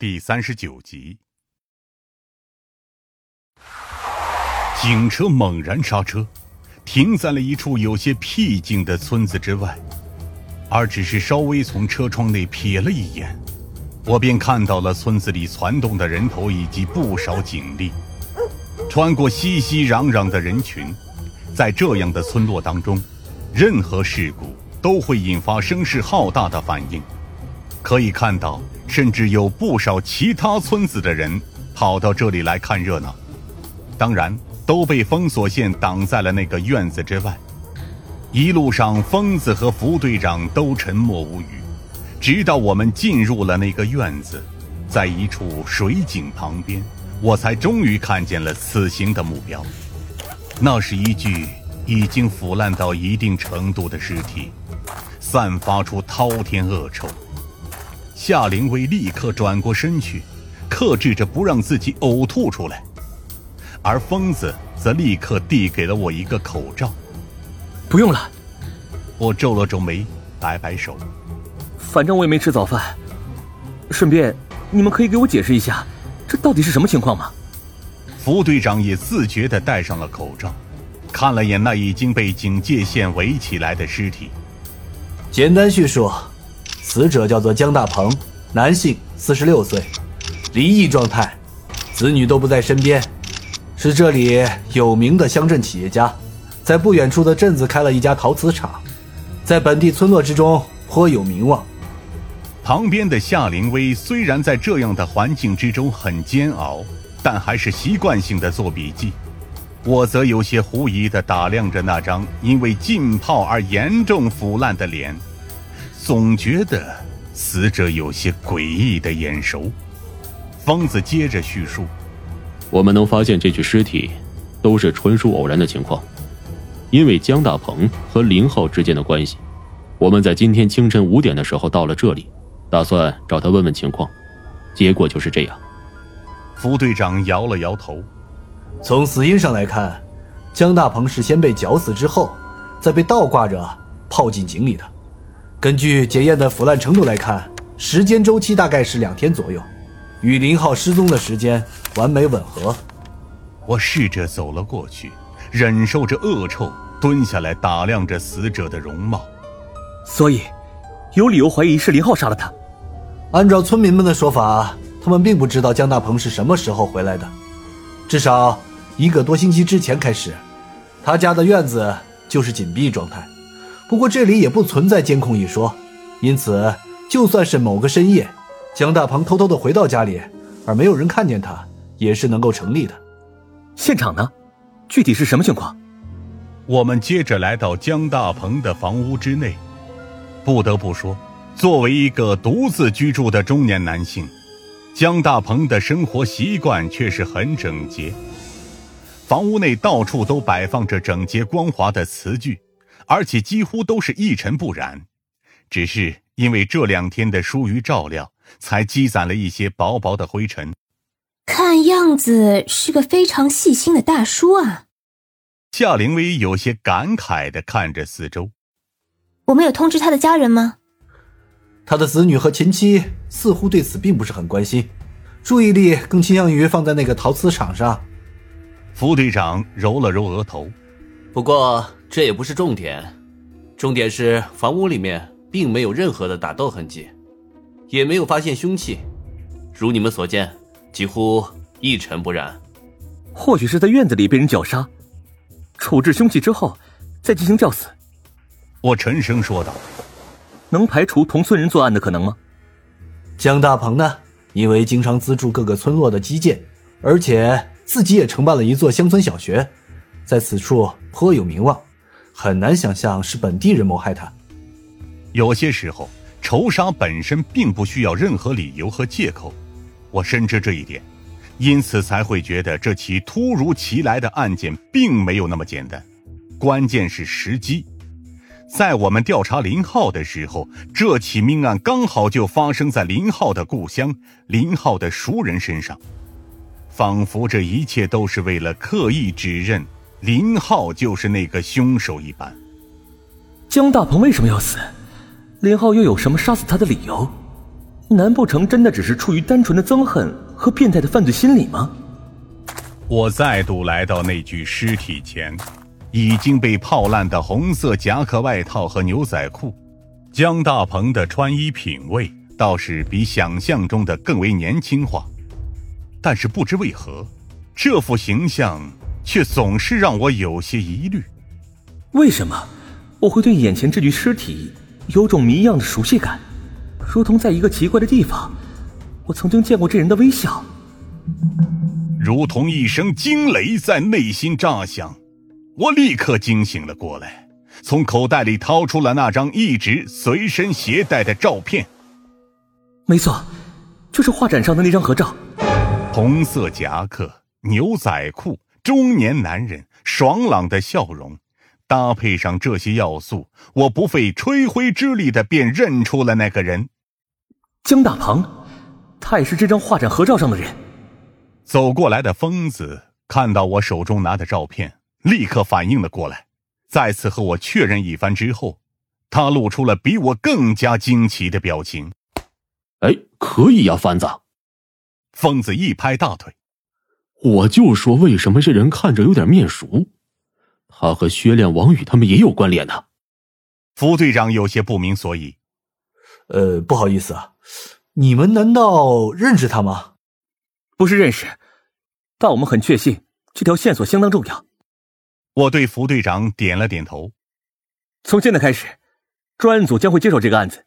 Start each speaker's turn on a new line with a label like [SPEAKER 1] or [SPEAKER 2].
[SPEAKER 1] 第三十九集。警车猛然刹车，停在了一处有些僻静的村子之外，而只是稍微从车窗内瞥了一眼，我便看到了村子里攒动的人头以及不少警力。穿过熙熙攘攘的人群，在这样的村落当中，任何事故都会引发声势浩大的反应。可以看到，甚至有不少其他村子的人跑到这里来看热闹，当然都被封锁线挡在了那个院子之外。一路上，疯子和福队长都沉默无语，直到我们进入了那个院子，在一处水井旁边，我才终于看见了此行的目标。那是一具已经腐烂到一定程度的尸体，散发出滔天恶臭。夏灵薇立刻转过身去，克制着不让自己呕吐出来，而疯子则立刻递给了我一个口罩。
[SPEAKER 2] 不用了，
[SPEAKER 1] 我皱了皱眉，摆摆手。
[SPEAKER 2] 反正我也没吃早饭，顺便你们可以给我解释一下，这到底是什么情况吗？
[SPEAKER 1] 副队长也自觉地戴上了口罩，看了眼那已经被警戒线围起来的尸体。
[SPEAKER 3] 简单叙述。死者叫做江大鹏，男性，四十六岁，离异状态，子女都不在身边，是这里有名的乡镇企业家，在不远处的镇子开了一家陶瓷厂，在本地村落之中颇有名望。
[SPEAKER 1] 旁边的夏灵薇虽然在这样的环境之中很煎熬，但还是习惯性的做笔记。我则有些狐疑的打量着那张因为浸泡而严重腐烂的脸。总觉得死者有些诡异的眼熟。方子接着叙述：“
[SPEAKER 4] 我们能发现这具尸体，都是纯属偶然的情况。因为江大鹏和林浩之间的关系，我们在今天清晨五点的时候到了这里，打算找他问问情况。结果就是这样。”
[SPEAKER 1] 副队长摇了摇头：“
[SPEAKER 3] 从死因上来看，江大鹏是先被绞死之后，再被倒挂着泡进井里的。”根据检验的腐烂程度来看，时间周期大概是两天左右，与林浩失踪的时间完美吻合。
[SPEAKER 1] 我试着走了过去，忍受着恶臭，蹲下来打量着死者的容貌。
[SPEAKER 2] 所以，有理由怀疑是林浩杀了他。
[SPEAKER 3] 按照村民们的说法，他们并不知道江大鹏是什么时候回来的，至少一个多星期之前开始，他家的院子就是紧闭状态。不过这里也不存在监控一说，因此就算是某个深夜，江大鹏偷偷的回到家里，而没有人看见他，也是能够成立的。
[SPEAKER 2] 现场呢？具体是什么情况？
[SPEAKER 1] 我们接着来到江大鹏的房屋之内。不得不说，作为一个独自居住的中年男性，江大鹏的生活习惯却是很整洁。房屋内到处都摆放着整洁光滑的瓷具。而且几乎都是一尘不染，只是因为这两天的疏于照料，才积攒了一些薄薄的灰尘。
[SPEAKER 5] 看样子是个非常细心的大叔啊！
[SPEAKER 1] 夏灵薇有些感慨的看着四周。
[SPEAKER 5] 我们有通知他的家人吗？
[SPEAKER 3] 他的子女和前妻似乎对此并不是很关心，注意力更倾向于放在那个陶瓷厂上。
[SPEAKER 1] 副队长揉了揉额头。
[SPEAKER 6] 不过。这也不是重点，重点是房屋里面并没有任何的打斗痕迹，也没有发现凶器，如你们所见，几乎一尘不染。
[SPEAKER 2] 或许是在院子里被人绞杀，处置凶器之后再进行吊死。
[SPEAKER 1] 我沉声说道：“
[SPEAKER 2] 能排除同村人作案的可能吗？”
[SPEAKER 3] 江大鹏呢？因为经常资助各个村落的基建，而且自己也承办了一座乡村小学，在此处颇有名望。很难想象是本地人谋害他。
[SPEAKER 1] 有些时候，仇杀本身并不需要任何理由和借口，我深知这一点，因此才会觉得这起突如其来的案件并没有那么简单。关键是时机，在我们调查林浩的时候，这起命案刚好就发生在林浩的故乡、林浩的熟人身上，仿佛这一切都是为了刻意指认。林浩就是那个凶手一般。
[SPEAKER 2] 江大鹏为什么要死？林浩又有什么杀死他的理由？难不成真的只是出于单纯的憎恨和变态的犯罪心理吗？
[SPEAKER 1] 我再度来到那具尸体前，已经被泡烂的红色夹克外套和牛仔裤。江大鹏的穿衣品味倒是比想象中的更为年轻化，但是不知为何，这副形象却总是让我有些疑虑。
[SPEAKER 2] 为什么我会对眼前这具尸体有种谜一样的熟悉感，如同在一个奇怪的地方，我曾经见过这人的微笑。
[SPEAKER 1] 如同一声惊雷在内心炸响，我立刻惊醒了过来，从口袋里掏出了那张一直随身携带的照片。
[SPEAKER 2] 没错，就是画展上的那张合照。
[SPEAKER 1] 红色夹克、牛仔裤、中年男人、爽朗的笑容，搭配上这些要素，我不费吹灰之力的便认出了那个人——
[SPEAKER 2] 江大鹏，他也是这张画展合照上的人。
[SPEAKER 1] 走过来的疯子看到我手中拿的照片，立刻反应了过来。再次和我确认一番之后，他露出了比我更加惊奇的表情。
[SPEAKER 4] 哎，可以呀，番子。
[SPEAKER 1] 疯子一拍大腿：“
[SPEAKER 4] 我就说，为什么这人看着有点面熟？他和薛亮、王宇他们也有关联呢？”
[SPEAKER 1] 副队长有些不明所以：“
[SPEAKER 3] 呃，不好意思啊，你们难道认识他吗？”
[SPEAKER 2] 不是认识，但我们很确信这条线索相当重要。
[SPEAKER 1] 我对副队长点了点头。
[SPEAKER 2] 从现在开始，专案组将会接手这个案子。